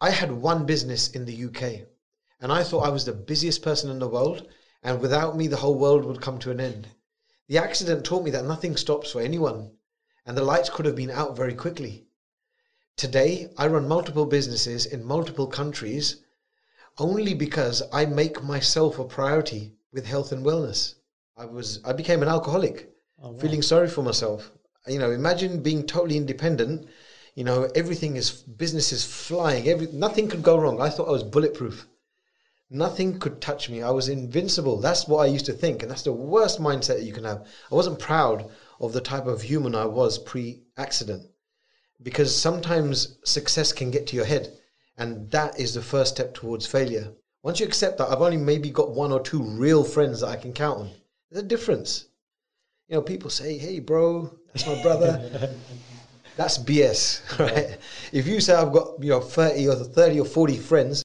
I had one business in the UK, and I thought I was the busiest person in the world, and without me, the whole world would come to an end. The accident taught me that nothing stops for anyone, and the lights could have been out very quickly. Today, I run multiple businesses in multiple countries only because I make myself a priority with health and wellness. I was I became an alcoholic, oh, wow. feeling sorry for myself. You know, imagine being totally independent. You know, everything is business is flying. Every nothing could go wrong. I thought I was bulletproof. Nothing could touch me. I was invincible. That's what I used to think, and that's the worst mindset you can have. I wasn't proud of the type of human I was pre-accident, because sometimes success can get to your head, and that is the first step towards failure. Once you accept that, I've only maybe got one or two real friends that I can count on. There's a difference. You know, people say, "Hey, bro, that's my brother." that's BS, right? If you say I've got you know thirty or thirty or forty friends.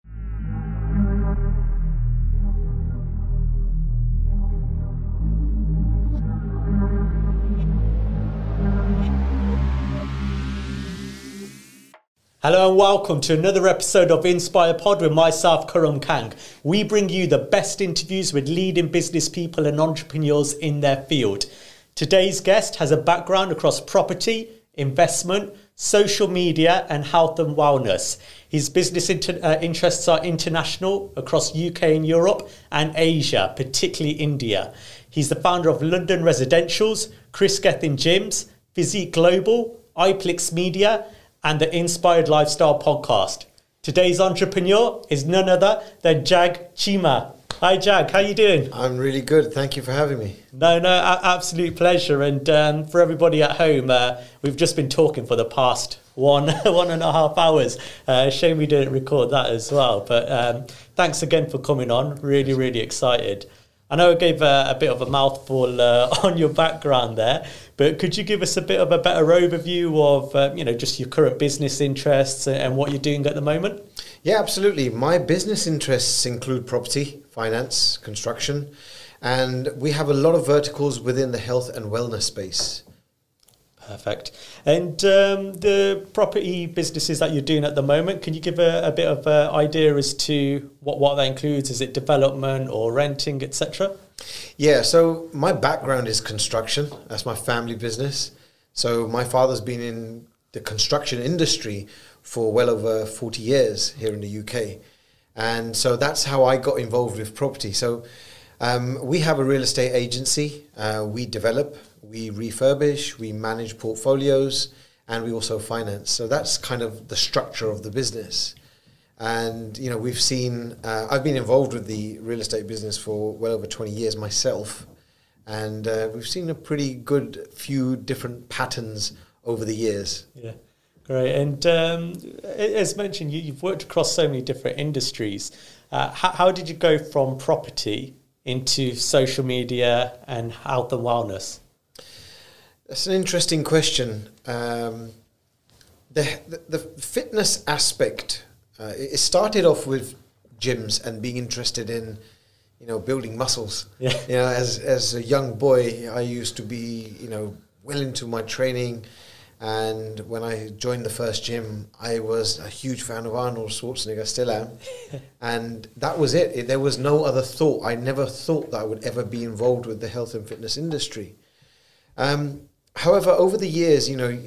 Hello and welcome to another episode of Inspire Pod with myself, Karam Kang. We bring you the best interviews with leading business people and entrepreneurs in their field. Today's guest has a background across property, investment, social media, and health and wellness. His business inter- uh, interests are international across UK and Europe and Asia, particularly India. He's the founder of London Residentials, Kris Gethin Gyms, Physique Global, iPlix Media, and the Inspired Lifestyle Podcast. Today's entrepreneur is none other than Jag Chima. Hi, Jag. How are you doing? I'm really good. Thank you for having me. No, no, absolute pleasure. And um, for everybody at home, uh, we've just been talking for the past one one and a half hours. Uh, shame we didn't record that as well. But um, thanks again for coming on. Really, really excited. I know I gave a, a bit of a mouthful uh, on your background there, but could you give us a bit of a better overview of uh, you know just your current business interests and what you're doing at the moment? Yeah, absolutely. My business interests include property, finance, construction, and we have a lot of verticals within the health and wellness space. Perfect. And um, the property businesses that you're doing at the moment, can you give a, a bit of an idea as to what, what that includes? Is it development or renting, etc.? Yeah, so my background is construction. That's my family business. So my father's been in the construction industry for well over 40 years here in the UK. And so that's how I got involved with property. So um, we have a real estate agency. Uh, we develop, we refurbish, we manage portfolios, and we also finance. So that's kind of the structure of the business. And you know, we've seen. Uh, I've been involved with the real estate business for well over twenty years myself, and uh, we've seen a pretty good few different patterns over the years. Yeah. Great. And um, as mentioned, you, have worked across so many different industries. Uh, how, how, did you go from property into social media and health and wellness? That's an interesting question. Um, the, the, the, fitness aspect, uh, it started off with gyms and being interested in, you know, building muscles. Yeah. You know, as, as a young boy, I used to be, you know, well into my training. And when I joined the first gym, I was a huge fan of Arnold Schwarzenegger, still am. and that was it. it. There was no other thought. I never thought that I would ever be involved with the health and fitness industry. Um, however, over the years, you know,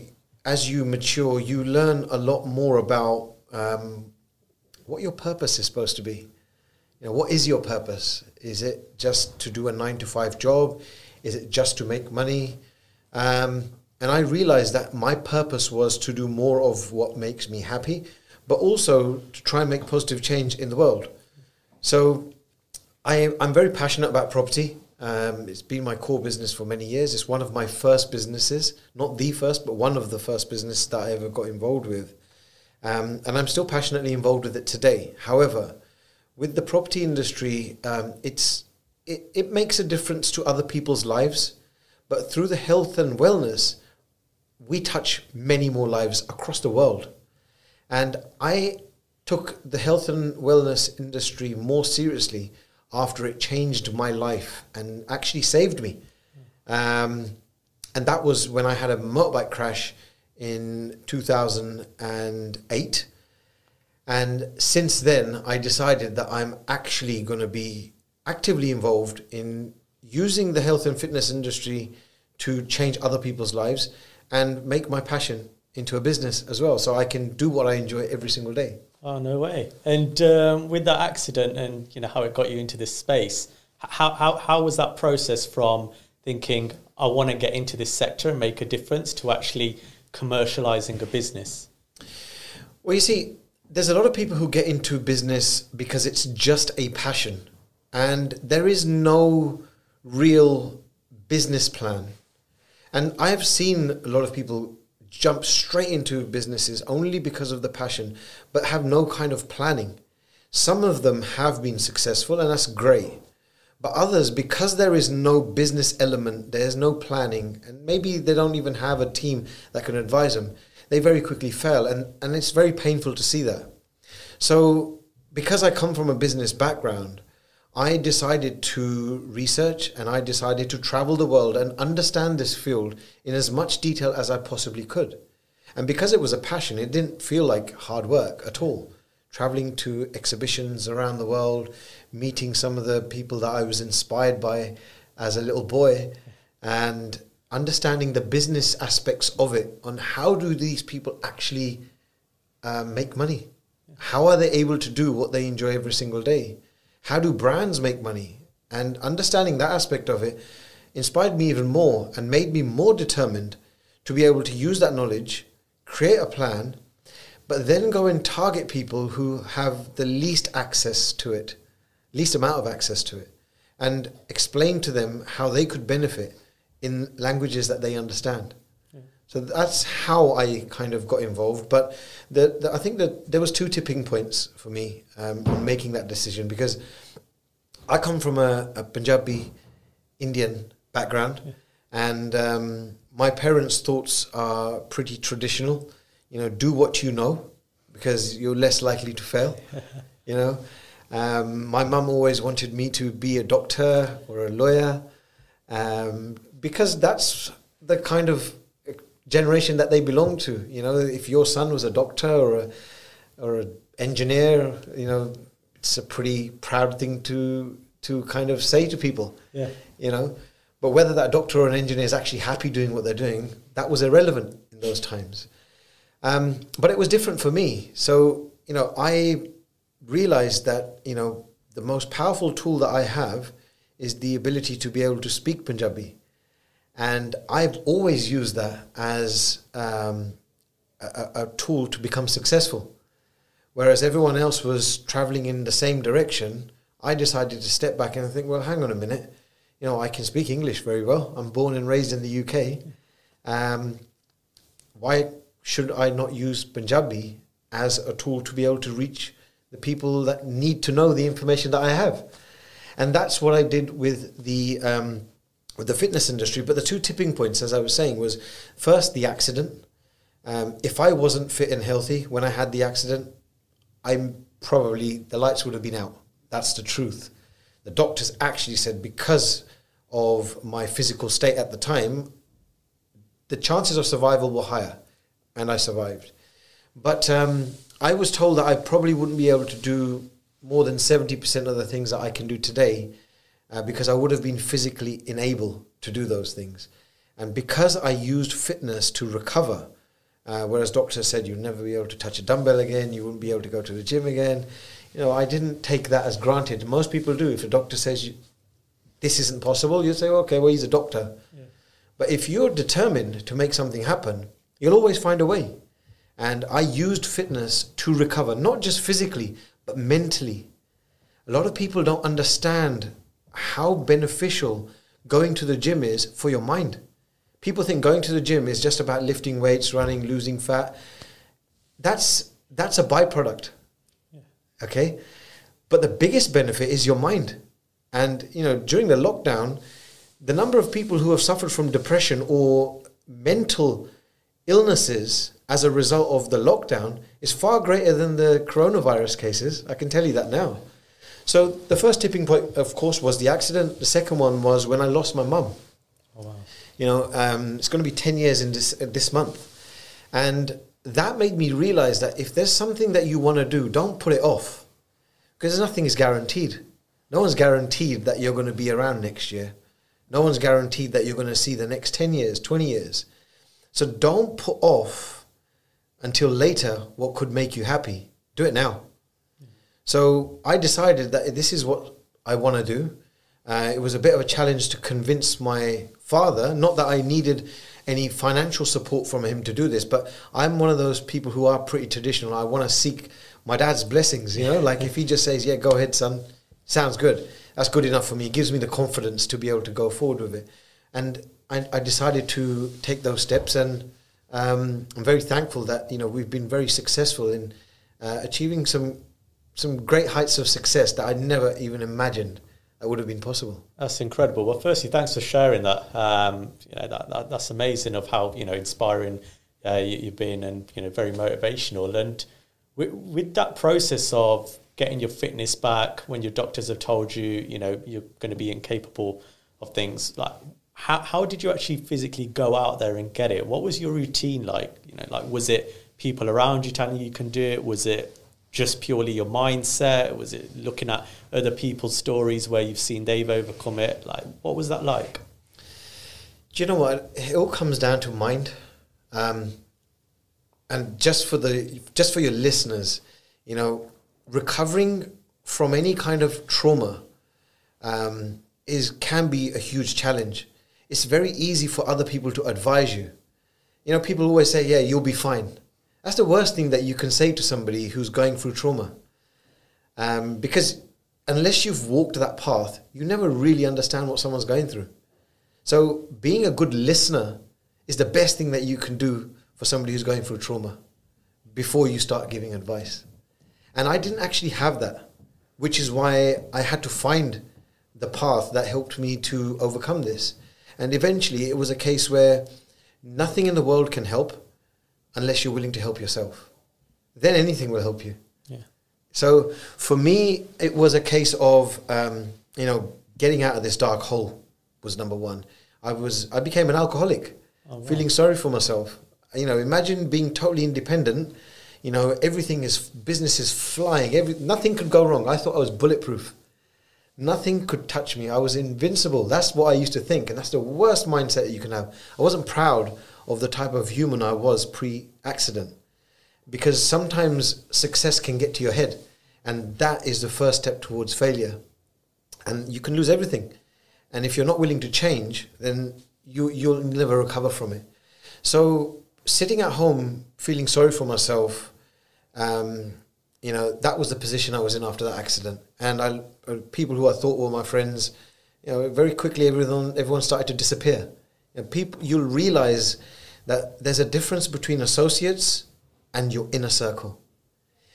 as you mature, you learn a lot more about um, what your purpose is supposed to be. You know, what is your purpose? Is it just to do a nine to five job? Is it just to make money? Um, and I realized that my purpose was to do more of what makes me happy, but also to try and make positive change in the world. So I, I'm very passionate about property. Um, it's been my core business for many years. It's one of my first businesses, not the first, but one of the first businesses that I ever got involved with. Um, and I'm still passionately involved with it today. However, with the property industry, um, it's it, it makes a difference to other people's lives, but through the health and wellness, we touch many more lives across the world. And I took the health and wellness industry more seriously after it changed my life and actually saved me. Um, and that was when I had a motorbike crash in 2008. And since then, I decided that I'm actually going to be actively involved in using the health and fitness industry to change other people's lives and make my passion into a business as well. So I can do what I enjoy every single day. Oh no way! And um, with that accident, and you know how it got you into this space, how how how was that process from thinking I want to get into this sector and make a difference to actually commercializing a business? Well, you see, there's a lot of people who get into business because it's just a passion, and there is no real business plan. And I've seen a lot of people jump straight into businesses only because of the passion, but have no kind of planning. Some of them have been successful, and that's great. But others, because there is no business element, there's no planning, and maybe they don't even have a team that can advise them, they very quickly fail. And, and it's very painful to see that. So, because I come from a business background, I decided to research and I decided to travel the world and understand this field in as much detail as I possibly could. And because it was a passion, it didn't feel like hard work at all. Traveling to exhibitions around the world, meeting some of the people that I was inspired by as a little boy, and understanding the business aspects of it on how do these people actually uh, make money? How are they able to do what they enjoy every single day? How do brands make money? And understanding that aspect of it inspired me even more and made me more determined to be able to use that knowledge, create a plan, but then go and target people who have the least access to it, least amount of access to it, and explain to them how they could benefit in languages that they understand. So that's how I kind of got involved. But the, the, I think that there was two tipping points for me um, on making that decision because I come from a, a Punjabi Indian background, yeah. and um, my parents' thoughts are pretty traditional. You know, do what you know because you're less likely to fail. you know, um, my mum always wanted me to be a doctor or a lawyer um, because that's the kind of generation that they belong to. You know, if your son was a doctor or a or an engineer, you know, it's a pretty proud thing to to kind of say to people. Yeah. You know, but whether that doctor or an engineer is actually happy doing what they're doing, that was irrelevant in those times. Um, but it was different for me. So you know, I realized that you know the most powerful tool that I have is the ability to be able to speak Punjabi. And I've always used that as um, a, a, tool to become successful. Whereas everyone else was traveling in the same direction, I decided to step back and think, well, hang on a minute. You know, I can speak English very well. I'm born and raised in the UK. Um, why should I not use Punjabi as a tool to be able to reach the people that need to know the information that I have? And that's what I did with the um, with the fitness industry. But the two tipping points, as I was saying, was first the accident. Um, if I wasn't fit and healthy when I had the accident, I'm probably the lights would have been out. That's the truth. The doctors actually said because of my physical state at the time, the chances of survival were higher, and I survived. But um, I was told that I probably wouldn't be able to do more than 70% of the things that I can do today uh, because I would have been physically unable to do those things. And because I used fitness to recover, uh, whereas doctors said you'd never be able to touch a dumbbell again, you wouldn't be able to go to the gym again, you know, I didn't take that as granted. Most people do. If a doctor says you, this isn't possible, you say, okay, well, he's a doctor. Yeah. But if you're determined to make something happen, you'll always find a way. And I used fitness to recover, not just physically, but mentally. A lot of people don't understand how beneficial going to the gym is for your mind. People think going to the gym is just about lifting weights, running, losing fat. That's that's a byproduct. Yeah. Okay? But the biggest benefit is your mind. And you know, during the lockdown, the number of people who have suffered from depression or mental illnesses as a result of the lockdown is far greater than the coronavirus cases. I can tell you that now. So the first tipping point, of course, was the accident. The second one was when I lost my mum. Oh, wow. You know, um, it's going to be 10 years in this, uh, this month. And that made me realize that if there's something that you want to do, don't put it off. Because nothing is guaranteed. No one's guaranteed that you're going to be around next year. No one's guaranteed that you're going to see the next 10 years, 20 years. So don't put off until later what could make you happy. Do it now. So I decided that this is what I want to do. Uh, it was a bit of a challenge to convince my father, not that I needed any financial support from him to do this, but I'm one of those people who are pretty traditional. I want to seek my dad's blessings, you know, like if he just says, Yeah, go ahead, son, sounds good. That's good enough for me. It gives me the confidence to be able to go forward with it. And I, I decided to take those steps, and um, I'm very thankful that, you know, we've been very successful in uh, achieving some some great heights of success that I never even imagined that would have been possible. That's incredible. Well, firstly, thanks for sharing that. Um, you know, that, that, that's amazing of how you know inspiring uh, you, have been, and you know, very motivational. And with, with that process of getting your fitness back, when your doctors have told you, you know, you're going to be incapable of things, like how how did you actually physically go out there and get it? What was your routine like? You know, like was it people around you telling you you can do it? Was it just purely your mindset? Was it looking at other people's stories where you've seen they've overcome it? Like, what was that like? Do you know what? It all comes down to mind. Um, and just for the just for your listeners, you know, recovering from any kind of trauma um, is can be a huge challenge. It's very easy for other people to advise you. You know, people always say, "Yeah, you'll be fine." That's the worst thing that you can say to somebody who's going through trauma. Um, because unless you've walked that path, you never really understand what someone's going through. So, being a good listener is the best thing that you can do for somebody who's going through trauma before you start giving advice. And I didn't actually have that, which is why I had to find the path that helped me to overcome this. And eventually, it was a case where nothing in the world can help unless you're willing to help yourself. Then anything will help you. Yeah. So for me, it was a case of um, you know getting out of this dark hole was number one. I was I became an alcoholic, oh, wow. feeling sorry for myself. You know, imagine being totally independent. You know, everything is business is flying. Every nothing could go wrong. I thought I was bulletproof. Nothing could touch me. I was invincible. That's what I used to think, and that's the worst mindset you can have. I wasn't proud of the type of human I was pre accident. Because sometimes success can get to your head, and that is the first step towards failure. And you can lose everything. And if you're not willing to change, then you, you'll never recover from it. So, sitting at home feeling sorry for myself, um, you know, that was the position I was in after that accident. And I, uh, people who I thought were my friends, you know, very quickly everyone, everyone started to disappear. And people, you'll realize that there's a difference between associates and your inner circle.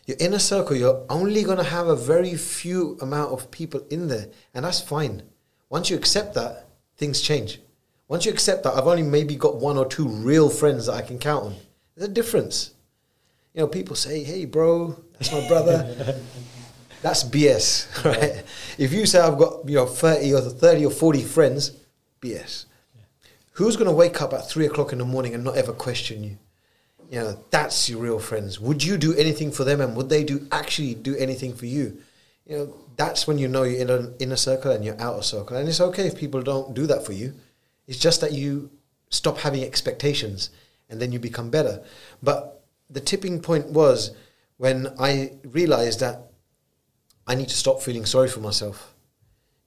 Your inner circle, you're only going to have a very few amount of people in there, and that's fine. Once you accept that, things change. Once you accept that, I've only maybe got one or two real friends that I can count on. There's a difference. You know, people say, "Hey, bro, that's my brother." that's BS, right? If you say I've got you know thirty or thirty or forty friends, BS. Who's going to wake up at three o'clock in the morning and not ever question you? You know, that's your real friends. Would you do anything for them and would they do actually do anything for you? You know, that's when you know you're in an inner circle and you're outer circle. And it's okay if people don't do that for you. It's just that you stop having expectations and then you become better. But the tipping point was when I realized that I need to stop feeling sorry for myself.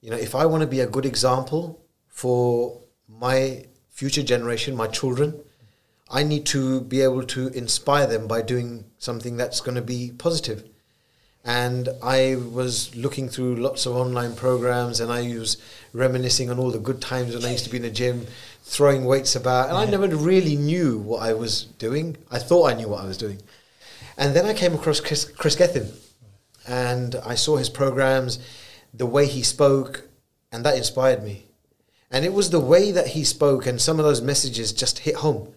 You know, if I want to be a good example for my future generation, my children, I need to be able to inspire them by doing something that's going to be positive. And I was looking through lots of online programs and I was reminiscing on all the good times when I used to be in the gym, throwing weights about. And yeah. I never really knew what I was doing. I thought I knew what I was doing. And then I came across Kris, Kris Gethin and I saw his programs, the way he spoke, and that inspired me. And it was the way that he spoke, and some of those messages just hit home.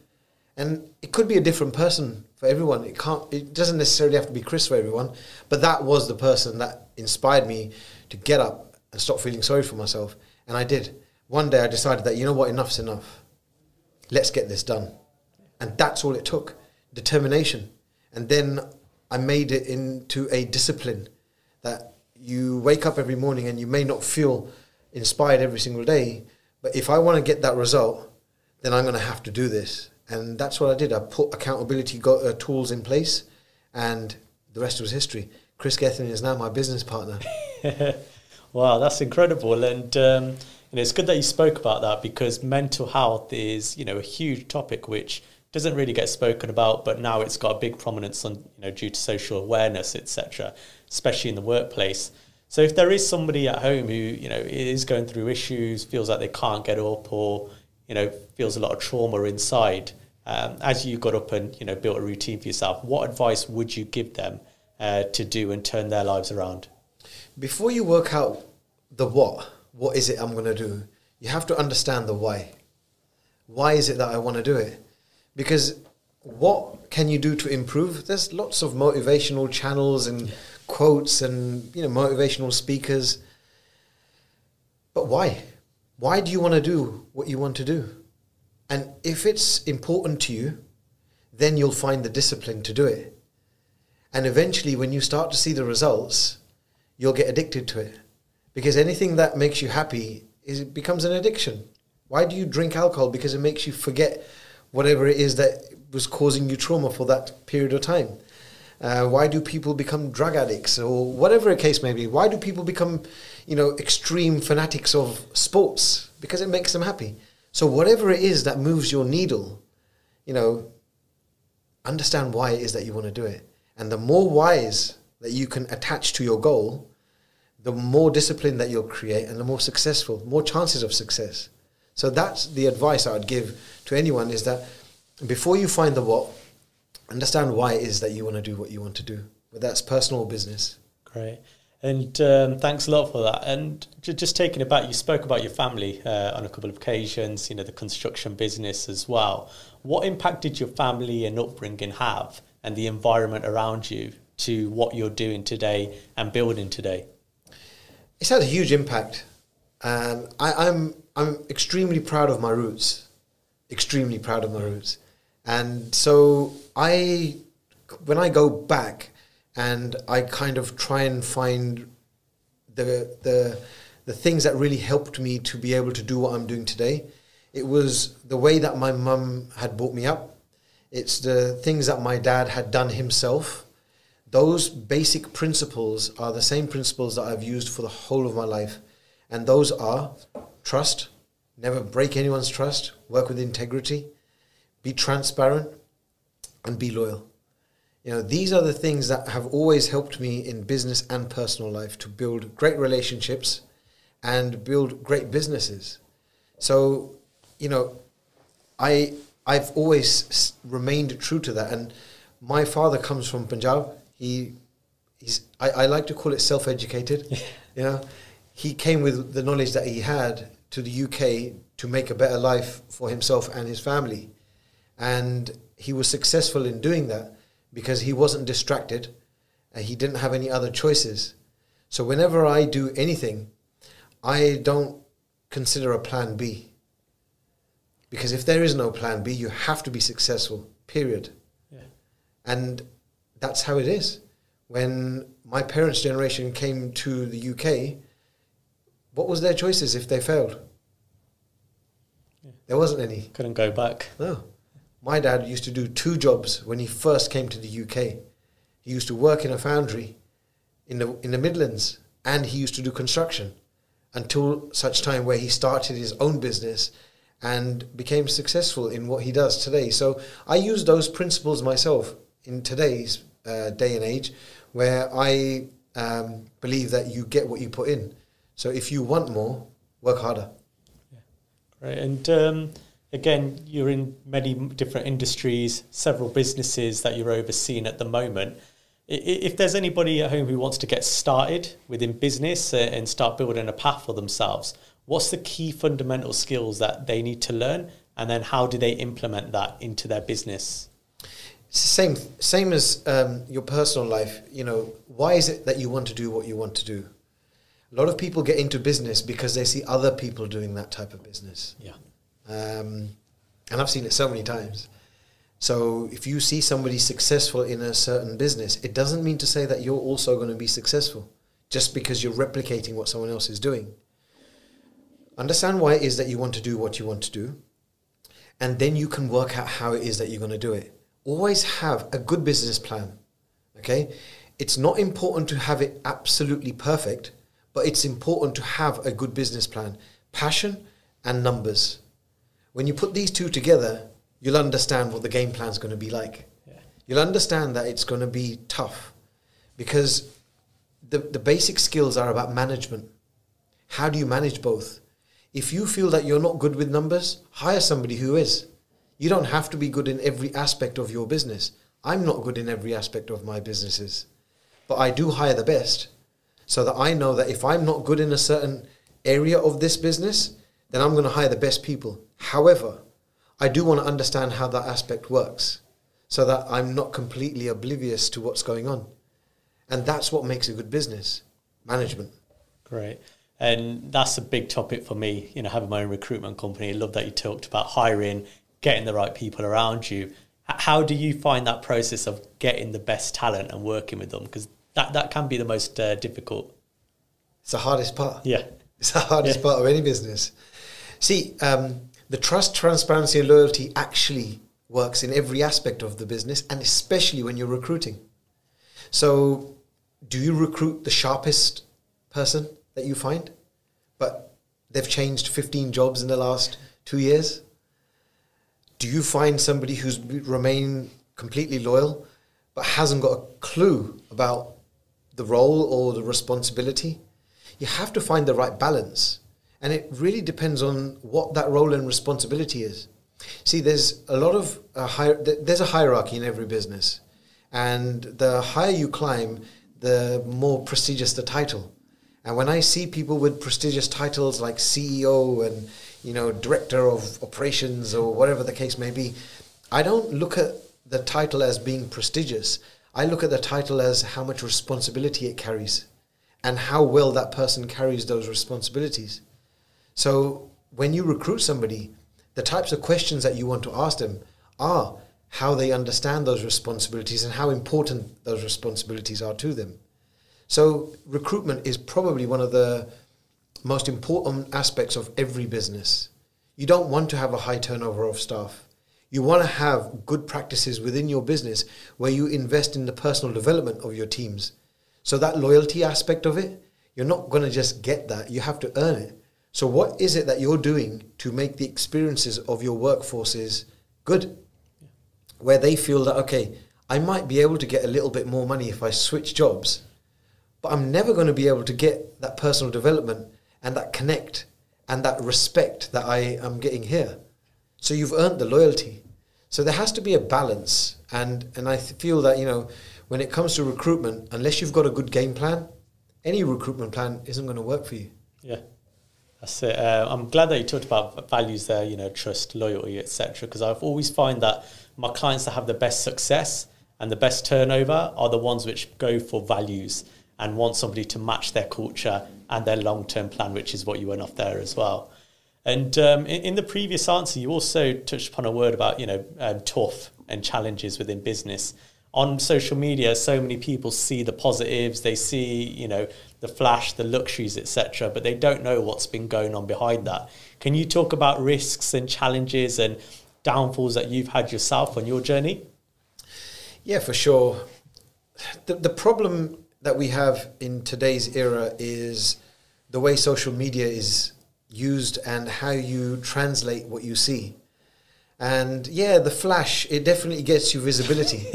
And it could be a different person for everyone. It can't. It doesn't necessarily have to be Kris for everyone. But that was the person that inspired me to get up and stop feeling sorry for myself. And I did. One day I decided that you know what, enough's enough. Let's get this done. And that's all it took determination. And then I made it into a discipline that you wake up every morning and you may not feel inspired every single day, but if I want to get that result, then I'm going to have to do this. And that's what I did. I put accountability go- uh, tools in place, and the rest was history. Kris Gethin is now my business partner. wow, that's incredible. And um, it's good that you spoke about that because mental health is, you know, a huge topic which doesn't really get spoken about, but now it's got a big prominence on, you know, due to social awareness, etc., especially in the workplace. So if there is somebody at home who, you know, is going through issues, feels like they can't get up or, you know, feels a lot of trauma inside, um, as you got up and, you know, built a routine for yourself, what advice would you give them uh, to do and turn their lives around? Before you work out the what, what is it I'm going to do, you have to understand the why. Why is it that I want to do it? Because what can you do to improve? There's lots of motivational channels and quotes and you know motivational speakers. But why? Why do you want to do what you want to do? And if it's important to you, then you'll find the discipline to do it. And eventually, when you start to see the results, you'll get addicted to it. Because anything that makes you happy is it becomes an addiction. Why do you drink alcohol? Because it makes you forget whatever it is that was causing you trauma for that period of time. Uh, why do people become drug addicts or whatever a case may be? Why do people become, you know, extreme fanatics of sports? Because it makes them happy. So whatever it is that moves your needle, you know, understand why it is that you want to do it. And the more whys that you can attach to your goal, the more discipline that you'll create and the more successful, more chances of success. So that's the advice I would give to anyone is that before you find the what, understand why it is that you want to do what you want to do, whether that's personal or business. Great. And um, thanks a lot for that. And just taking it back, you spoke about your family uh, on a couple of occasions, you know, the construction business as well. What impact did your family and upbringing have and the environment around you to what you're doing today and building today? It's had a huge impact. And I, I'm, I'm extremely proud of my roots, extremely proud of my roots. And so I, when I go back and I kind of try and find the, the, the things that really helped me to be able to do what I'm doing today, it was the way that my mum had brought me up it's the things that my dad had done himself. Those basic principles are the same principles that I've used for the whole of my life. And those are trust, never break anyone's trust, work with integrity, be transparent, and be loyal. You know, these are the things that have always helped me in business and personal life to build great relationships and build great businesses. So, you know, I I've always remained true to that. And my father comes from Punjab. He, he's, I, I like to call it self-educated. you know, he came with the knowledge that he had to the UK to make a better life for himself and his family. And he was successful in doing that because he wasn't distracted and he didn't have any other choices. So whenever I do anything, I don't consider a plan B. Because if there is no plan B, you have to be successful, period. Yeah. And that's how it is. When my parents' generation came to the UK, what was their choices if they failed? Yeah. There wasn't any. Couldn't go back. No. My dad used to do two jobs when he first came to the UK. He used to work in a foundry in the in the Midlands and he used to do construction until such time where he started his own business and became successful in what he does today. So I use those principles myself in today's uh, day and age, where I um, believe that you get what you put in. So if you want more, work harder. Yeah. Right, and um, again, you're in many different industries, several businesses that you're overseeing at the moment. If there's anybody at home who wants to get started within business and start building a path for themselves, what's the key fundamental skills that they need to learn? And then how do they implement that into their business? It's the same same as um, your personal life. You know why is it that you want to do what you want to do? A lot of people get into business because they see other people doing that type of business. Yeah um, and i've seen it so many times So if you see somebody successful in a certain business, it doesn't mean to say that you're also going to be successful just because you're replicating what someone else is doing. Understand why it is that you want to do what you want to do, and then you can work out how it is that you're going to do it. Always have a good business plan. Okay? It's not important to have it absolutely perfect, but it's important to have a good business plan. Passion and numbers. When you put these two together, you'll understand what the game plan is going to be like. Yeah. You'll understand that it's going to be tough because the, the basic skills are about management. How do you manage both? If you feel that you're not good with numbers, hire somebody who is. You don't have to be good in every aspect of your business. I'm not good in every aspect of my businesses, but I do hire the best so that I know that if I'm not good in a certain area of this business, then I'm going to hire the best people. However, I do want to understand how that aspect works so that I'm not completely oblivious to what's going on. And that's what makes a good business management. Great. And that's a big topic for me, you know, having my own recruitment company. I love that you talked about hiring, getting the right people around you. How do you find that process of getting the best talent and working with them? Because that, that can be the most uh, difficult. It's the hardest part. Yeah. It's the hardest Yeah. part of any business. See, um, the trust, transparency, and loyalty actually works in every aspect of the business, and especially when you're recruiting. So, do you recruit the sharpest person that you find, but they've changed 15 jobs in the last two years? Do you find somebody who's remained completely loyal, but hasn't got a clue about the role or the responsibility? You have to find the right balance. And it really depends on what that role and responsibility is. See, there's a lot of uh, hier- there's a hierarchy in every business, and the higher you climb, the more prestigious the title. And when I see people with prestigious titles like CEO and you know director of operations or whatever the case may be, I don't look at the title as being prestigious. I look at the title as how much responsibility it carries, and how well that person carries those responsibilities. So when you recruit somebody, the types of questions that you want to ask them are how they understand those responsibilities and how important those responsibilities are to them. So recruitment is probably one of the most important aspects of every business. You don't want to have a high turnover of staff. You want to have good practices within your business where you invest in the personal development of your teams. So that loyalty aspect of it, you're not going to just get that, you have to earn it. So what is it that you're doing to make the experiences of your workforces good? Where they feel that okay, I might be able to get a little bit more money if I switch jobs, but I'm never going to be able to get that personal development and that connect and that respect that I am getting here. So you've earned the loyalty. So there has to be a balance, and and I feel that you know when it comes to recruitment, unless you've got a good game plan, any recruitment plan isn't going to work for you. Yeah, that's it. Uh, I'm glad that you talked about values there. You know, trust, loyalty, etc. Because I've always find that my clients that have the best success and the best turnover are the ones which go for values and want somebody to match their culture and their long-term plan, which is what you went off there as well. And um, in, in the previous answer, you also touched upon a word about you know um, tough and challenges within business. On social media, so many people see the positives, they see you know the flash, the luxuries, etc., but they don't know what's been going on behind that. Can you talk about risks and challenges and downfalls that you've had yourself on your journey? Yeah, for sure. The, the problem that we have in today's era is the way social media is used and how you translate what you see. And yeah, the flash, it definitely gets you visibility.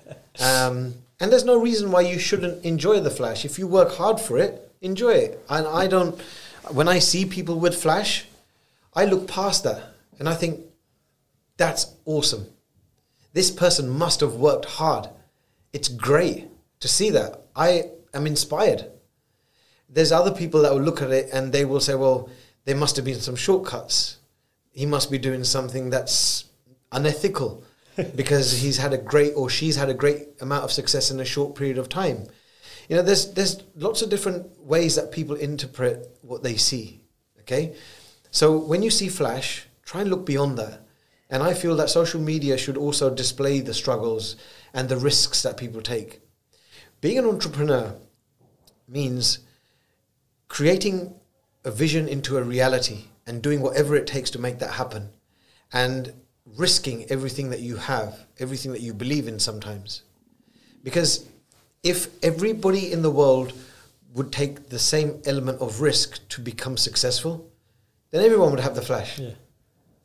um, and there's no reason why you shouldn't enjoy the flash. If you work hard for it, enjoy it. And I don't, when I see people with flash, I look past that and I think, that's awesome. This person must have worked hard. It's great to see that. I am inspired. There's other people that will look at it and they will say, well, there must have been some shortcuts. He must be doing something that's unethical because he's had a great or she's had a great amount of success in a short period of time. You know, there's there's lots of different ways that people interpret what they see. Okay, so when you see flash, try and look beyond that. And I feel that social media should also display the struggles and the risks that people take. Being an entrepreneur means creating a vision into a reality and doing whatever it takes to make that happen and risking everything that you have, everything that you believe in sometimes. Because if everybody in the world would take the same element of risk to become successful, then everyone would have the flash. Yeah.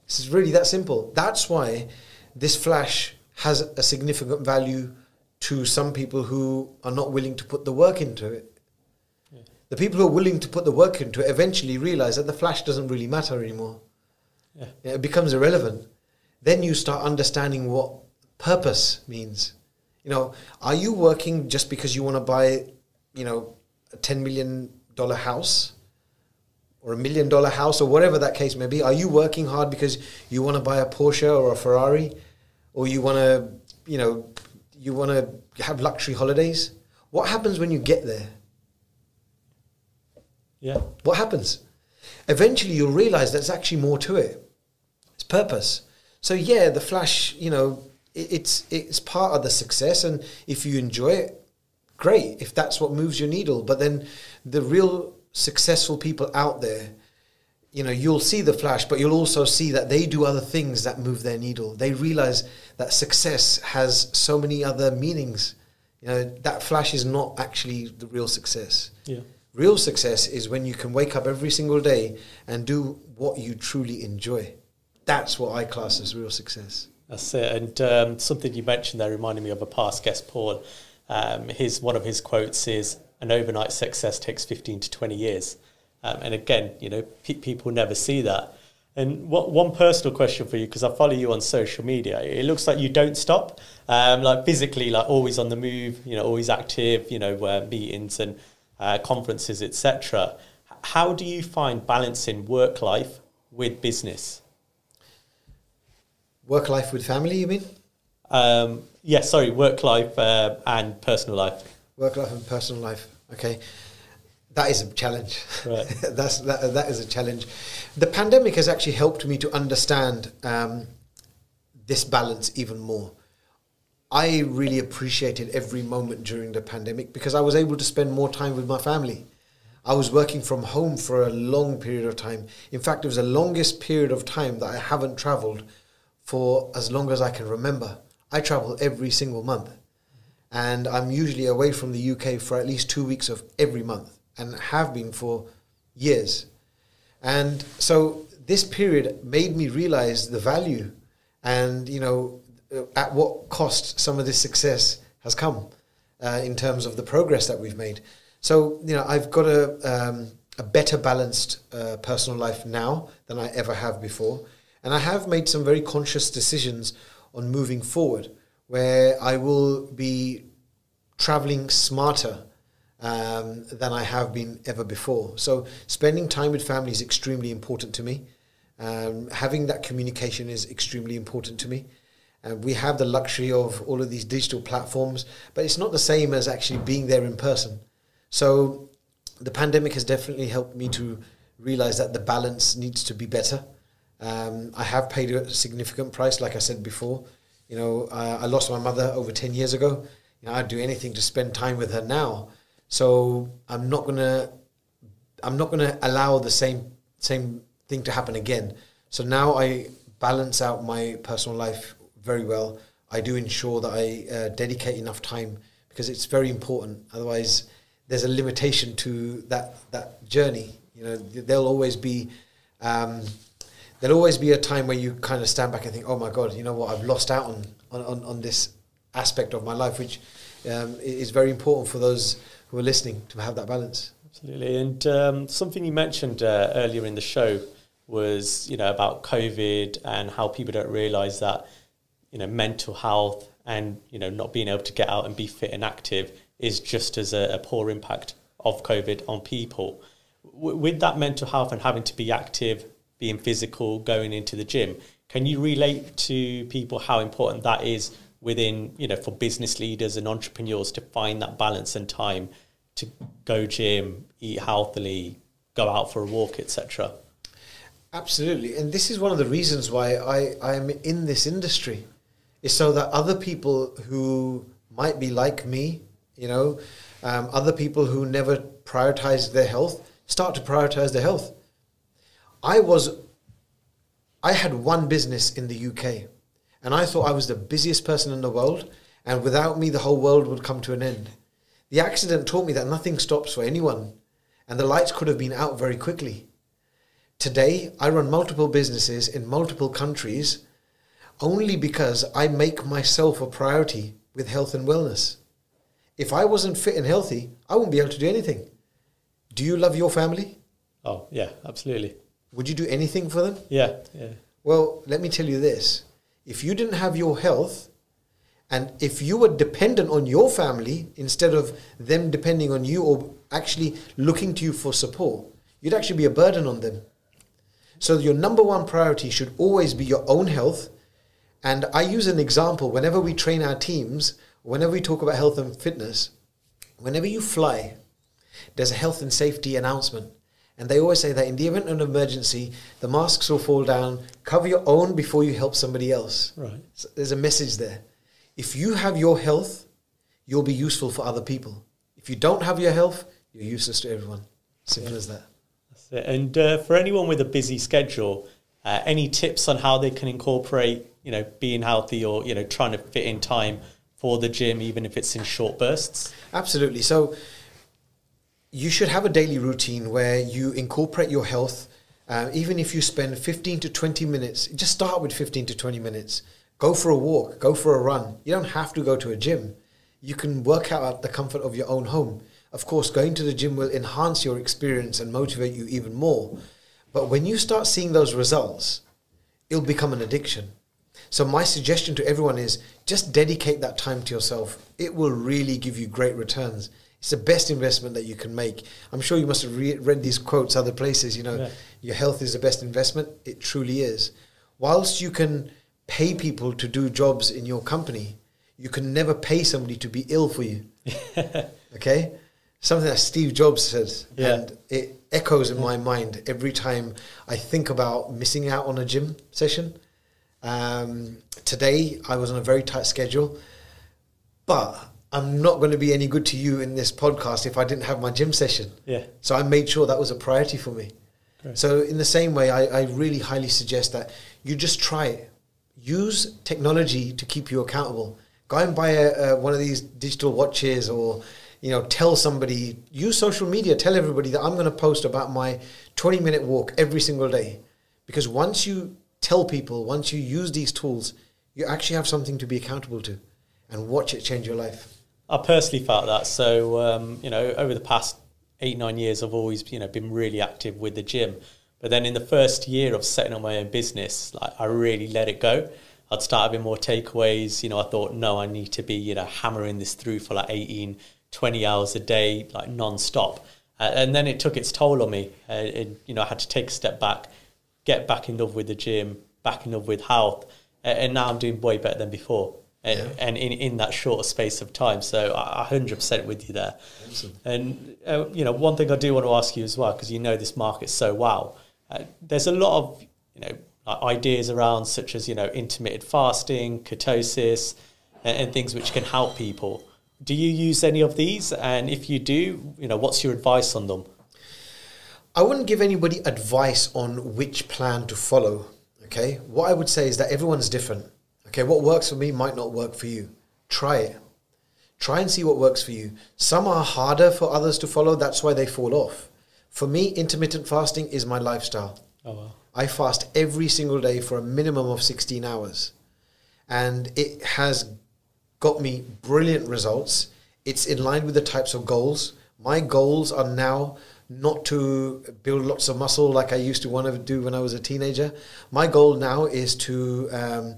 This is really that simple. That's why this flash has a significant value to some people who are not willing to put the work into it. The people who are willing to put the work into it eventually realize that the flash doesn't really matter anymore. Yeah. It becomes irrelevant. Then you start understanding what purpose means. You know, are you working just because you want to buy, you know, a $10 million house? or a million dollar house or whatever that case may be? Are you working hard because you want to buy a Porsche or a Ferrari or you want to, you know, you want to have luxury holidays? What happens when you get there? Yeah. What happens? Eventually you'll realize there's actually more to it. It's purpose. So yeah, the flash, you know, it, it's it's part of the success and if you enjoy it, great. If that's what moves your needle, but then the real successful people out there, you know, you'll see the flash, but you'll also see that they do other things that move their needle. They realize that success has so many other meanings. You know, that flash is not actually the real success. Yeah. Real success is when you can wake up every single day and do what you truly enjoy. That's what I class as real success. That's it. And um, something you mentioned there reminded me of a past guest, Paul. Um, his one of his quotes is, "An overnight success takes fifteen to twenty years." Um, and again, you know, pe- people never see that. And what, one personal question for you, because I follow you on social media, it looks like you don't stop, um, like physically, like always on the move, you know, always active, you know, uh, meetings and uh, conferences, etc. How do you find balancing work life with business? Work life with family, you mean? Um, yeah, sorry, work life uh, and personal life. Work life and personal life. Okay. That is a challenge. Right. That's that, that is a challenge. The pandemic has actually helped me to understand um, this balance even more. I really appreciated every moment during the pandemic because I was able to spend more time with my family. I was working from home for a long period of time. In fact, it was the longest period of time that I haven't traveled for as long as I can remember. I travel every single month. And I'm usually away from the UK for at least two weeks of every month and have been for years. And so this period made me realize the value and, you know, at what cost some of this success has come uh, in terms of the progress that we've made. So, you know, I've got a, um, a better balanced uh, personal life now than I ever have before. And I have made some very conscious decisions on moving forward where I will be traveling smarter um, than I have been ever before. So, spending time with family is extremely important to me. Um, having that communication is extremely important to me. We have the luxury of all of these digital platforms, but it's not the same as actually being there in person. So, the pandemic has definitely helped me to realize that the balance needs to be better. Um, I have paid a significant price, like I said before. You know, I lost my mother over 10 years ago. You know, I'd do anything to spend time with her now. So I'm not gonna, I'm not gonna allow the same same thing to happen again. So now I balance out my personal life very well. I do ensure that I uh, dedicate enough time because it's very important. Otherwise, there's a limitation to that that journey. You know, there'll always be. Um, there'll always be a time where you kind of stand back and think, "Oh my God, you know what? I've lost out on on, on this aspect of my life, which um, is very important for those who are listening to have that balance." Absolutely. And um, something you mentioned uh, earlier in the show was, you know, about COVID and how people don't realise that, you know, mental health and you know not being able to get out and be fit and active is just as a, a poor impact of COVID on people. W- with that mental health and having to be active, being physical, going into the gym, can you relate to people how important that is within, you know, for business leaders and entrepreneurs to find that balance and time to go gym, eat healthily, go out for a walk, etc.? Absolutely. And this is one of the reasons why I, I am in this industry, is so that other people who might be like me, you know, um, other people who never prioritize their health start to prioritize their health. I was, I had one business in the UK, and I thought I was the busiest person in the world, and without me, the whole world would come to an end. The accident taught me that nothing stops for anyone, and the lights could have been out very quickly. Today, I run multiple businesses in multiple countries only because I make myself a priority with health and wellness. If I wasn't fit and healthy, I wouldn't be able to do anything. Do you love your family? Oh, yeah, absolutely. Would you do anything for them? Yeah, yeah. Well, let me tell you this. If you didn't have your health, and if you were dependent on your family instead of them depending on you or actually looking to you for support, you'd actually be a burden on them. So your number one priority should always be your own health. And I use an example whenever we train our teams, whenever we talk about health and fitness, whenever you fly, there's a health and safety announcement. And they always say that in the event of an emergency, the masks will fall down, cover your own before you help somebody else. Right. So there's a message there. If you have your health, you'll be useful for other people. If you don't have your health, you're useless to everyone. Simple yeah. as that. That's it. And uh, for anyone with a busy schedule, uh, any tips on how they can incorporate, you know, being healthy or you know, trying to fit in time for the gym, even if it's in short bursts? Absolutely. So you should have a daily routine where you incorporate your health. Uh, even if you spend 15 to 20 minutes, just start with 15 to 20 minutes. Go for a walk, go for a run. You don't have to go to a gym. You can work out at the comfort of your own home. Of course, going to the gym will enhance your experience and motivate you even more. But when you start seeing those results, it'll become an addiction. So, my suggestion to everyone is just dedicate that time to yourself. It will really give you great returns it's the best investment that you can make. I'm sure you must have re- read these quotes other places. You know, yeah. your health is the best investment. It truly is. Whilst you can pay people to do jobs in your company, you can never pay somebody to be ill for you. okay, something that Steve Jobs says, yeah. and it echoes in my mind every time I think about missing out on a gym session. Um, today I was on a very tight schedule, but I'm not going to be any good to you in this podcast if I didn't have my gym session. Yeah. So I made sure that was a priority for me. Great. So in the same way, I, I really highly suggest that you just try it. Use technology to keep you accountable. Go and buy a, a, one of these digital watches or you know tell somebody use social media tell everybody that i'm going to post about my 20 minute walk every single day because once you tell people once you use these tools you actually have something to be accountable to and watch it change your life I personally felt that. So um, you know, over the past eight nine years, I've always you know been really active with the gym. But then in the first year of setting up my own business, like I really let it go. I'd start having more takeaways. You know, I thought, no, I need to be you know hammering this through for like 18, 20 hours a day, like non-stop. Uh, and then it took its toll on me. Uh, and, you know, I had to take a step back, get back in love with the gym, back in love with health, and now I'm doing way better than before and, yeah. and in, in that short space of time. So I, 100% with you there. Awesome. And, uh, you know, one thing I do want to ask you as well, because you know this market so well, uh, there's a lot of, you know, ideas around such as, you know, intermittent fasting, ketosis, and, and things which can help people. Do you use any of these? And if you do, you know, what's your advice on them? I wouldn't give anybody advice on which plan to follow. Okay. What I would say is that everyone's different. Okay, what works for me might not work for you. Try it. Try and see what works for you. Some are harder for others to follow, that's why they fall off. For me, intermittent fasting is my lifestyle. Oh, wow. I fast every single day for a minimum of 16 hours. And it has got me brilliant results. It's in line with the types of goals. My goals are now not to build lots of muscle like I used to want to do when I was a teenager. My goal now is to um,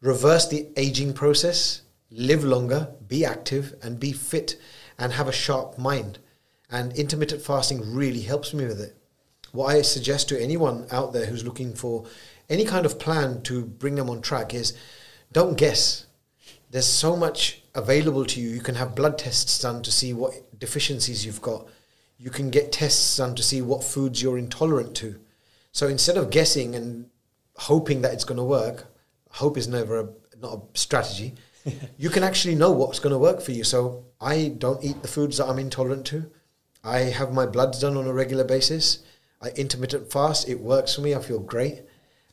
reverse the aging process, live longer, be active, and be fit and have a sharp mind. And intermittent fasting really helps me with it. What I suggest to anyone out there who's looking for any kind of plan to bring them on track is don't guess. There's so much available to you. You can have blood tests done to see what deficiencies you've got. You can get tests done to see what foods you're intolerant to. So instead of guessing and hoping that it's going to work, hope is never a, not a strategy. you can actually know what's going to work for you. So I don't eat the foods that I'm intolerant to. I have my bloods done on a regular basis. I intermittent fast. It works for me. I feel great.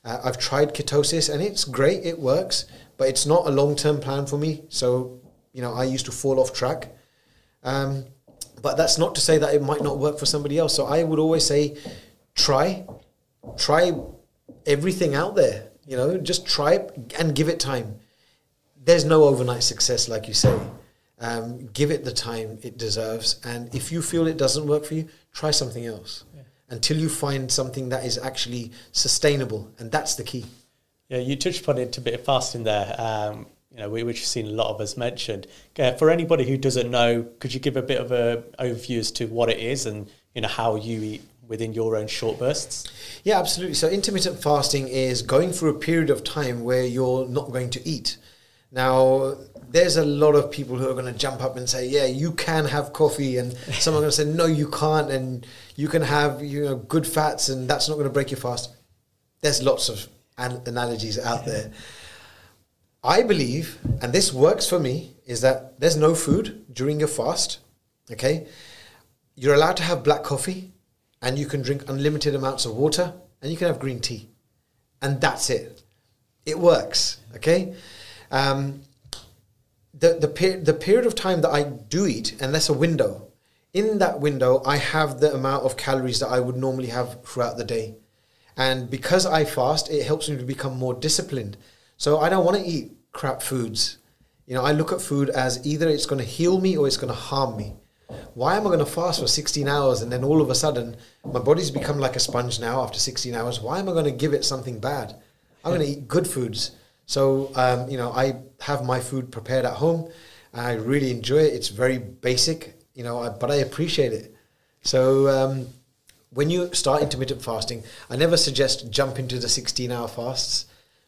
Uh, I've tried ketosis and it's great. It works, but it's not a long term plan for me. So you know, I used to fall off track. Um, but that's not to say that it might not work for somebody else. So I would always say, try, try everything out there. You know, just try it and give it time. There's no overnight success, like you say. Um, give it the time it deserves, and if you feel it doesn't work for you, try something else yeah. until you find something that is actually sustainable, and that's the key. Yeah, you touched upon it a bit of fasting there. Um, you know, which you've seen a lot of us mentioned. Uh, for anybody who doesn't know, could you give a bit of an overview as to what it is and you know how you eat within your own short bursts? Yeah, absolutely. So intermittent fasting is going through a period of time where you're not going to eat. Now, there's a lot of people who are going to jump up and say, "Yeah, you can have coffee," and some are going to say, "No, you can't," and you can have you know good fats, and that's not going to break your fast. There's lots of an- analogies out there. I believe, and this works for me, is that there's no food during your fast. Okay, you're allowed to have black coffee, and you can drink unlimited amounts of water, and you can have green tea, and that's it. It works. Okay. Um, the the, per- the period of time that I do eat, and that's a window. In that window, I have the amount of calories that I would normally have throughout the day. And because I fast, it helps me to become more disciplined. So I don't want to eat crap foods. You know, I look at food as either it's going to heal me or it's going to harm me. Why am I going to fast for 16 hours and then all of a sudden my body's become like a sponge now after 16 hours? Why am I going to give it something bad? I'm going to eat good foods. So, um, you know, I have my food prepared at home. I really enjoy it. It's very basic, you know, but I appreciate it. So, um, when you start intermittent fasting, I never suggest jump into the 16 hour fasts.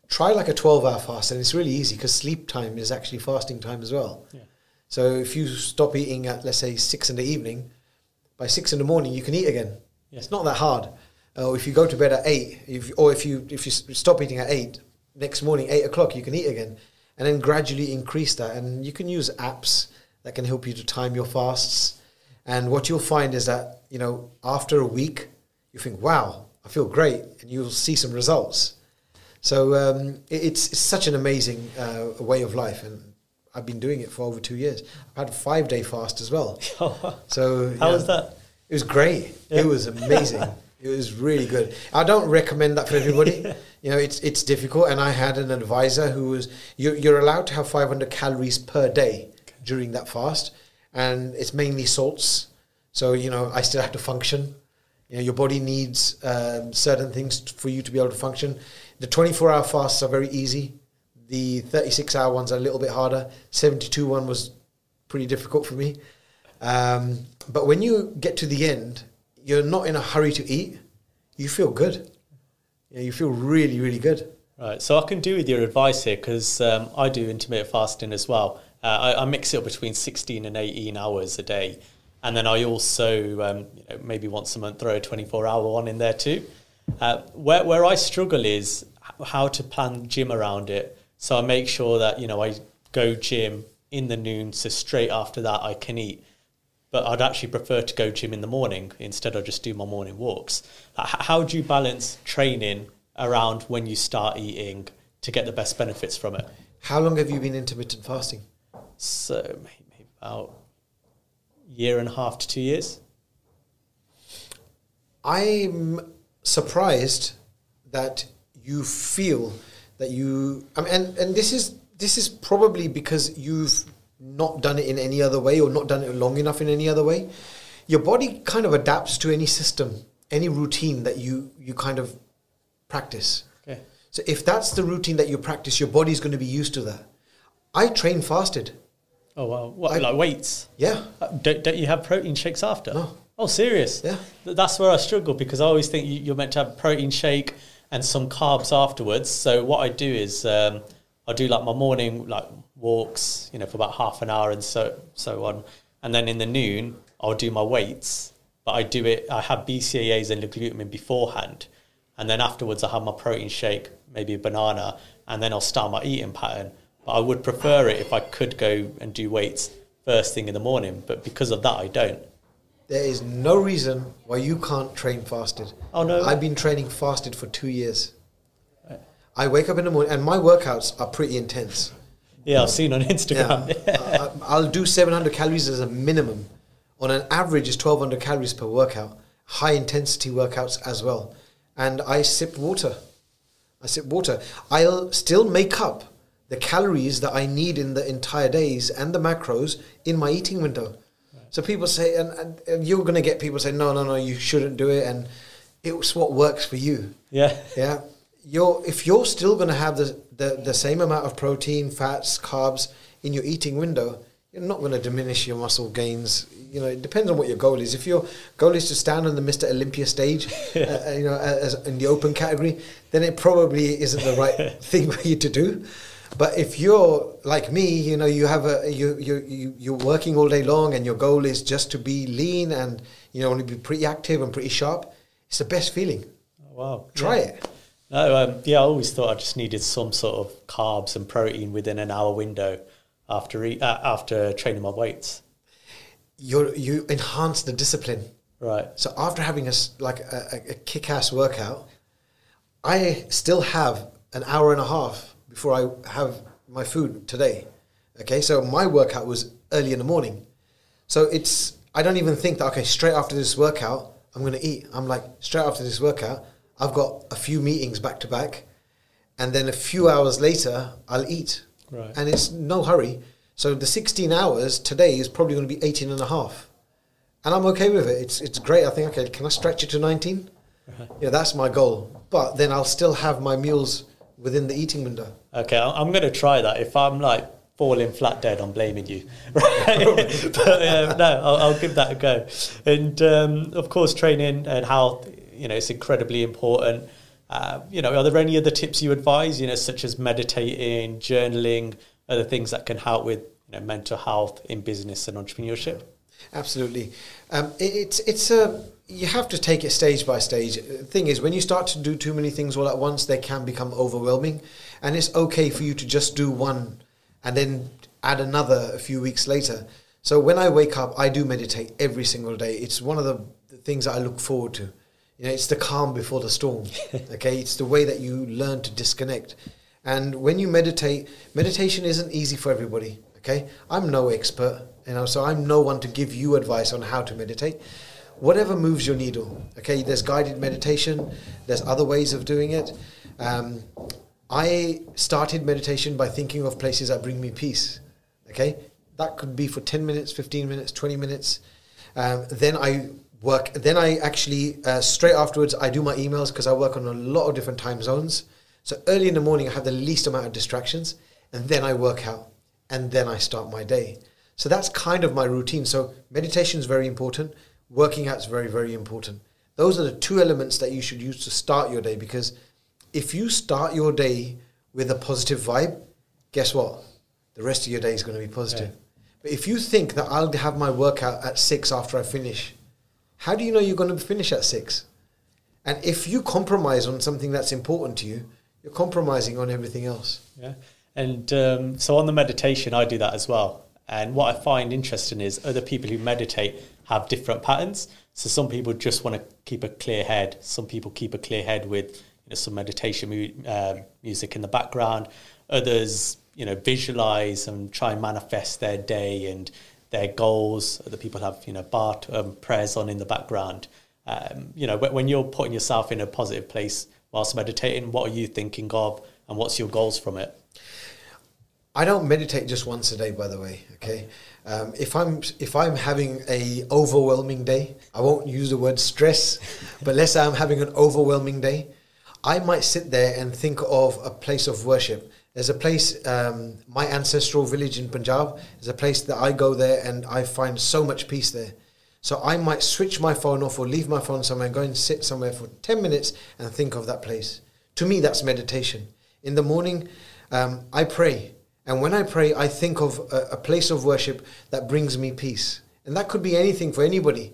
Try like a 12 hour fast, and it's really easy because sleep time is actually fasting time as well. Yeah. So, if you stop eating at, let's say, six in the evening, by six in the morning, you can eat again. Yeah. It's not that hard. Or if you go to bed at eight, if, or if you if you stop eating at eight, next morning, eight o'clock, you can eat again. And then gradually increase that. And you can use apps that can help you to time your fasts. And what you'll find is that, you know, after a week, you think, wow, I feel great. And you'll see some results. So um, it, it's, it's such an amazing uh, way of life. And I've been doing it for over two years. I've had a five day fast as well. so how yeah, was that? It was great. Yeah. It was amazing. it was really good. I don't recommend that for everybody. you know, it's it's difficult. And I had an advisor who was you're, you're allowed to have 500 calories per day during that fast, and it's mainly salts. So you know, I still have to function. You know, your body needs um, certain things for you to be able to function. The 24 hour fasts are very easy. The 36 hour ones are a little bit harder. 72 one was pretty difficult for me. Um, but when you get to the end, you're not in a hurry to eat. You feel good yeah, you feel really, really good. Right. So I can do with your advice here because um, I do intermittent fasting as well. Uh, I, I, mix it up between 16 and 18 hours a day. And then I also, um, you know, maybe once a month, throw a 24 hour one in there too. Uh, where, where I struggle is how to plan gym around it. So I make sure that, you know, I go gym in the noon. So straight after that, I can eat but I'd actually prefer to go gym in the morning instead of just do my morning walks. How do you balance training around when you start eating to get the best benefits from it? How long have you been intermittent fasting? So maybe about year and a half to two years. I'm surprised that you feel that you I mean, and and this is this is probably because you've not done it in any other way or not done it long enough in any other way, your body kind of adapts to any system, any routine that you you kind of practice. Okay. So if that's the routine that you practice, your body's going to be used to that. I train fasted. Oh wow! What, I, like weights? Yeah. Uh, don't, don't you have protein shakes after? No. Oh, serious? Yeah. That's where I struggle because I always think you're meant to have a protein shake and some carbs afterwards. So what I do is um, I do like my morning like walks, you know, for about half an hour and so so on. And then in the noon, I'll do my weights, but I do it. I have BCAAs and L-glutamine beforehand, and then afterwards I have my protein shake, maybe a banana, and then I'll start my eating pattern. But I would prefer it if I could go and do weights first thing in the morning. But because of that, I don't. There is no reason why you can't train fasted. Oh, no. I've been training fasted for two years. I wake up in the morning, and my workouts are pretty intense. Yeah, I've seen on Instagram. Yeah. I- I'll do 700 calories as a minimum. On an average, is 1200 calories per workout. High intensity workouts as well. And I sip water. I sip water. I'll still make up the calories that I need in the entire days and the macros in my eating window. So people say, and, and, and you're going to get people say, no, no, no, you shouldn't do it. And it's what works for you. yeah. Yeah. You're if you're still going to have the, the the same amount of protein, fats, carbs in your eating window, you're not going to diminish your muscle gains. You know, it depends on what your goal is. If your goal is to stand on the Mr. Olympia stage, uh, you know, as in the open category, then it probably isn't the right thing for you to do. But if you're like me, you know, you have a you you you you're working all day long, and your goal is just to be lean and you know, want to be pretty active and pretty sharp. It's the best feeling. Wow. Try Yeah. it. No, um, yeah, I always thought I just needed some sort of carbs and protein within an hour window after eat, uh, after training my weights. you you enhance the discipline. Right. So after having a like a, a, a kick-ass workout, I still have an hour and a half before I have my food today. Okay, so my workout was early in the morning, so it's I don't even think that okay straight after this workout I'm going to eat. I'm like straight after this workout I've got a few meetings back to back, and then a few hours later I'll eat. Right. And it's no hurry. So the 16 hours today is probably going to be 18 and a half and I'm okay with it. It's it's great. I think okay, can I stretch it to 19? Uh-huh. Yeah, that's my goal. But then I'll still have my meals within the eating window. Okay, I'm going to try that. If I'm like falling flat dead, I'm blaming you. But uh, no, I'll, I'll give that a go. And um, of course, training and health, you know, it's incredibly important. Uh, you know, are there any other tips you advise? You know, such as meditating, journaling, other things that can help with you know mental health in business and entrepreneurship. Absolutely. Um, it, it's it's a you have to take it stage by stage. The thing is, when you start to do too many things all at once, they can become overwhelming, and it's okay for you to just do one and then add another a few weeks later. So when I wake up, I do meditate every single day. It's one of the, things that I look forward to. You know, it's the calm before the storm. okay, it's the way that you learn to disconnect. And when you meditate, meditation isn't easy for everybody. Okay, I'm no expert, you know, so I'm no one to give you advice on how to meditate. Whatever moves your needle. Okay, there's guided meditation. There's other ways of doing it. Um, I started meditation by thinking of places that bring me peace. Okay, that could be for ten minutes, fifteen minutes, twenty minutes. Um, then I work. Then I actually uh, straight afterwards I do my emails because I work on a lot of different time zones. So early in the morning I have the least amount of distractions, and then I work out, and then I start my day. So that's kind of my routine. So meditation is very important. Working out is very very important. Those are the two elements that you should use to start your day because if you start your day with a positive vibe, guess what? The rest of your day is going to be positive. But if you think that I'll have my workout at six after I finish, how do you know you're going to finish at six? And if you compromise on something that's important to you, you're compromising on everything else. Yeah. And um, so on the meditation, I do that as well. And what I find interesting is other people who meditate have different patterns. So some people just want to keep a clear head. Some people keep a clear head with some meditation mu- um music in the background. Others, you know, visualize and try and manifest their day and their goals. Other people have, you know, bar um, prayers on in the background. Um, you know, when, when you're putting yourself in a positive place whilst meditating, what are you thinking of, and what's your goals from it? I don't meditate just once a day, by the way. Okay, um, if I'm if I'm having a overwhelming day, I won't use the word stress, but let's say I'm having an overwhelming day, I might sit there and think of a place of worship. There's a place, um, my ancestral village in Punjab. There's a place that I go there and I find so much peace there. So I might switch my phone off or leave my phone somewhere and go and sit somewhere for 10 minutes and think of that place. To me, that's meditation. In the morning, um, I pray. And when I pray, I think of a, a place of worship that brings me peace. And that could be anything for anybody.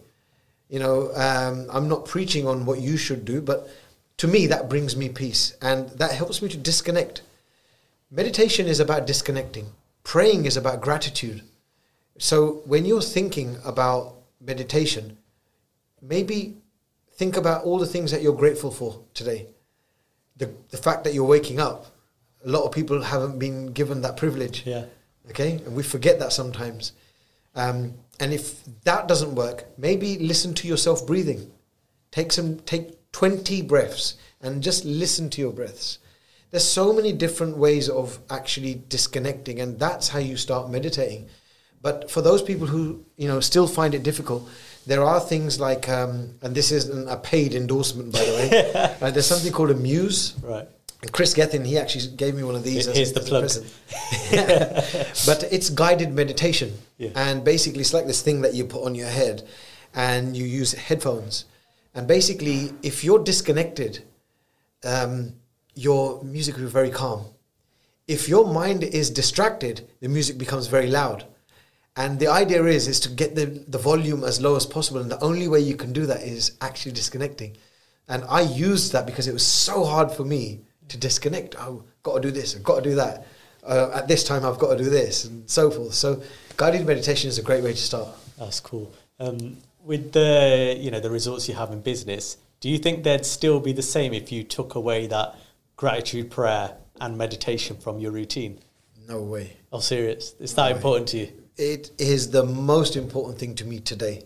You know, um, I'm not preaching on what you should do, but to me, that brings me peace and that helps me to disconnect. Meditation is about disconnecting, praying is about gratitude. So when you're thinking about meditation, maybe think about all the things that you're grateful for today. The, the fact that you're waking up. A lot of people haven't been given that privilege. Yeah. Okay? And we forget that sometimes. Um, and if that doesn't work, maybe listen to yourself breathing. Take some take 20 breaths and just listen to your breaths. There's so many different ways of actually disconnecting and that's how you start meditating. But for those people who, you know, still find it difficult, there are things like, um, and this isn't a paid endorsement, by the way. uh, there's something called a muse. Right. And Kris Gethin, he actually gave me one of these. Here's the as a plug. but it's guided meditation, Yeah. and basically it's like this thing that you put on your head, and you use headphones, and basically if you're disconnected, um, your music will be very calm. If your mind is distracted, the music becomes very loud. And the idea is is to get the, the volume as low as possible. And the only way you can do that is actually disconnecting. And I used that because it was so hard for me to disconnect. Oh, got to do this, I've got to do that. Uh, at this time, I've got to do this, and so forth. So, guided meditation is a great way to start. That's cool. Um, with the you know the results you have in business, do you think they'd still be the same if you took away that gratitude prayer and meditation from your routine? No way. Oh, serious? It's that way. important to you? It is the most important thing to me today.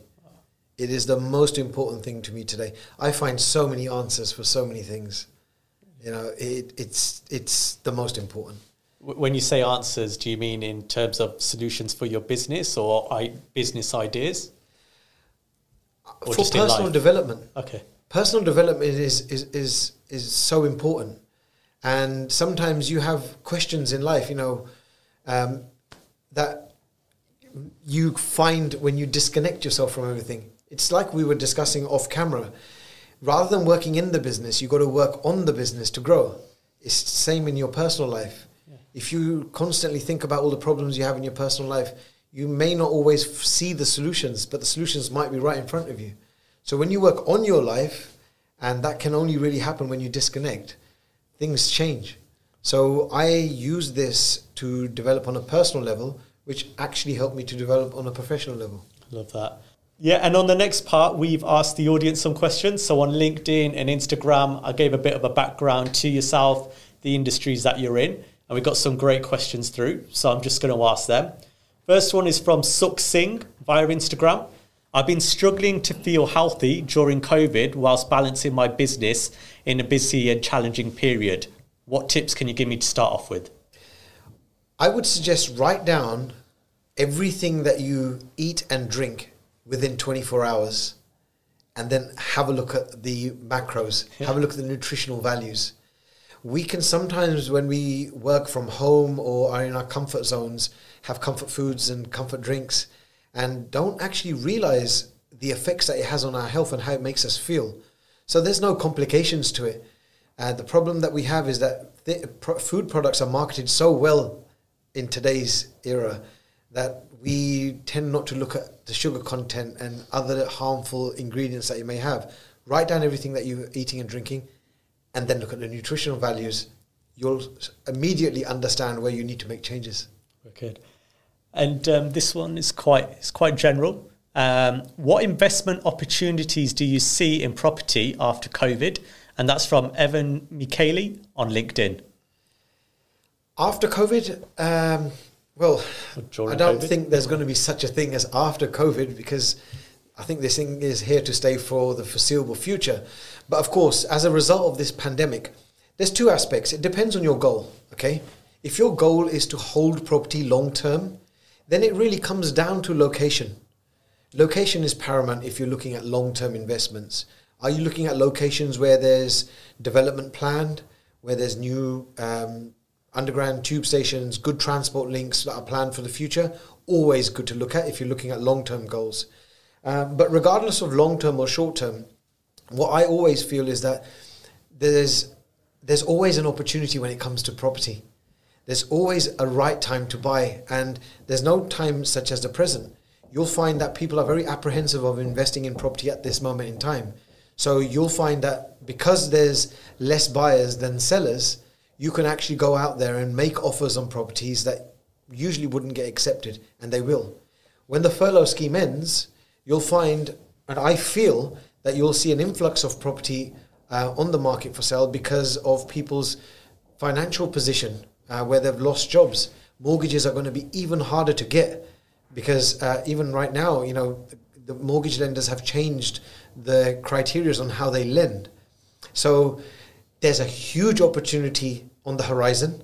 It is the most important thing to me today. I find so many answers for so many things. You know, it, it's it's the most important. When you say answers, do you mean in terms of solutions for your business or I, business ideas? Or for personal development, Okay. personal development is, is is is so important. And sometimes you have questions in life you know um, that you find when you disconnect yourself from everything. It's like we were discussing off camera. Rather than working in the business you got to work on the business to grow. It's the same in your personal life. If you constantly think about all the problems you have in your personal life you may not always see the solutions but the solutions might be right in front of you so when you work on your life, and that can only really happen when you disconnect, things change. So I use this to develop on a personal level, which actually helped me to develop on a professional level. Love that. Yeah, and on the next part, we've asked the audience some questions. So on LinkedIn and Instagram, I gave a bit of a background to yourself, the industries that you're in, and we got some great questions through. So I'm just going to ask them. First one is from Suk Singh via Instagram. I've been struggling to feel healthy during COVID whilst balancing my business in a busy and challenging period. What tips can you give me to start off with? I would suggest write down everything that you eat and drink within 24 hours and then have a look at the macros, have a look at the nutritional values. We can sometimes, when we work from home or are in our comfort zones, have comfort foods and comfort drinks and don't actually realize the effects that it has on our health and how it makes us feel. So there's no complications to it. Uh, the problem that we have is that th- food products are marketed so well in today's era that we tend not to look at the sugar content and other harmful ingredients that you may have. Write down everything that you're eating and drinking, and then look at the nutritional values. You'll immediately understand where you need to make changes. Good. And um, this one is quite it's quite general. Um, what investment opportunities do you see in property after COVID? And that's from Evan Michele on LinkedIn. After COVID, um, well, I don't COVID? think there's going to be such a thing as after COVID because I think this thing is here to stay for the foreseeable future. But of course, as a result of this pandemic, there's two aspects. It depends on your goal, okay? If your goal is to hold property long term, then it really comes down to location. Location is paramount if you're looking at long term investments. Are you looking at locations where there's development planned, where there's new um, underground tube stations, good transport links that are planned for the future? Always good to look at if you're looking at long term goals. Um, but regardless of long term or short term, what I always feel is that there's there's always an opportunity when it comes to property. There's always a right time to buy, and there's no time such as the present. You'll find that people are very apprehensive of investing in property at this moment in time. So you'll find that because there's less buyers than sellers, you can actually go out there and make offers on properties that usually wouldn't get accepted, and they will. When the furlough scheme ends, you'll find, and I feel that you'll see an influx of property uh, on the market for sale because of people's financial position uh, where they've lost jobs. Mortgages are going to be even harder to get because uh, even right now, you know, the, mortgage lenders have changed the criteria on how they lend. So there's a huge opportunity on the horizon,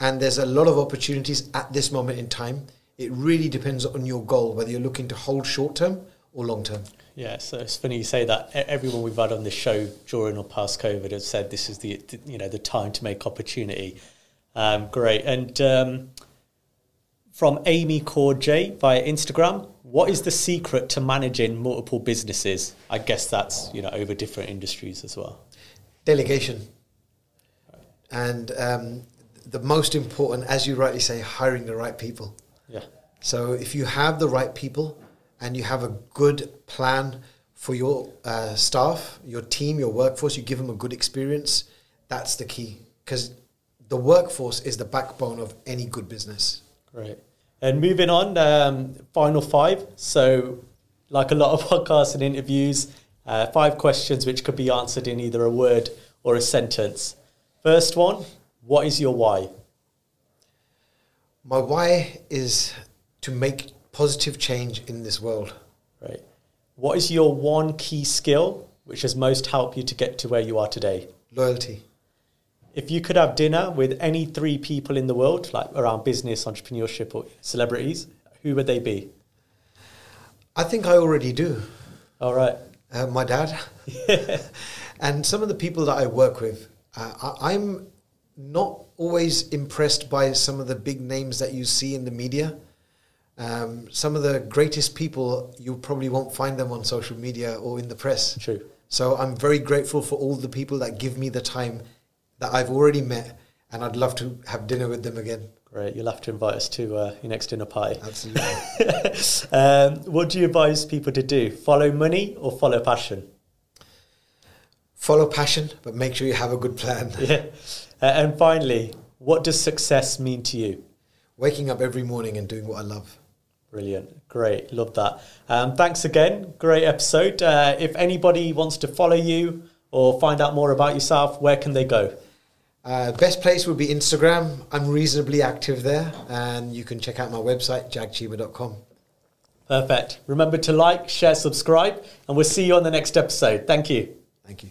and there's a lot of opportunities at this moment in time. It really depends on your goal, whether you're looking to hold short term or long term. Yeah, so it's funny you say that. Everyone we've had on this show during or past COVID has said this is the you know the time to make opportunity. Um, great, and um, from Amy Cord J via Instagram, what is the secret to managing multiple businesses? I guess that's you know over different industries as well. Delegation, and um, the most important, as you rightly say, hiring the right people. Yeah. So if you have the right people and you have a good plan for your uh, staff, your team, your workforce, you give them a good experience, that's the key. Because the workforce is the backbone of any good business. Great. And moving on, um, final five. So, like a lot of podcasts and interviews, uh, five questions which could be answered in either a word or a sentence. First one What is your why? My why is to make positive change in this world. Right. What is your one key skill which has most helped you to get to where you are today? Loyalty. If you could have dinner with any three people in the world, like around business, entrepreneurship, or celebrities, who would they be? I think I already do. All right. Uh, my dad. and some of the people that I work with. Uh, I, I'm not always impressed by some of the big names that you see in the media. Um, some of the greatest people, you probably won't find them on social media or in the press. True. So I'm very grateful for all the people that give me the time that I've already met, and I'd love to have dinner with them again. Great. You'll have to invite us to uh, your next dinner party. Absolutely. um, what do you advise people to do? Follow money or follow passion? Follow passion, but make sure you have a good plan. Yeah. Uh, and finally, what does success mean to you? Waking up every morning and doing what I love. Brilliant. Great. Love that. Um, thanks again. Great episode. Uh, if anybody wants to follow you or find out more about yourself, where can they go? Uh, best place would be Instagram. I'm reasonably active there, and you can check out my website, jagchima.com. Perfect. Remember to like, share, subscribe, and we'll see you on the next episode. Thank you. Thank you.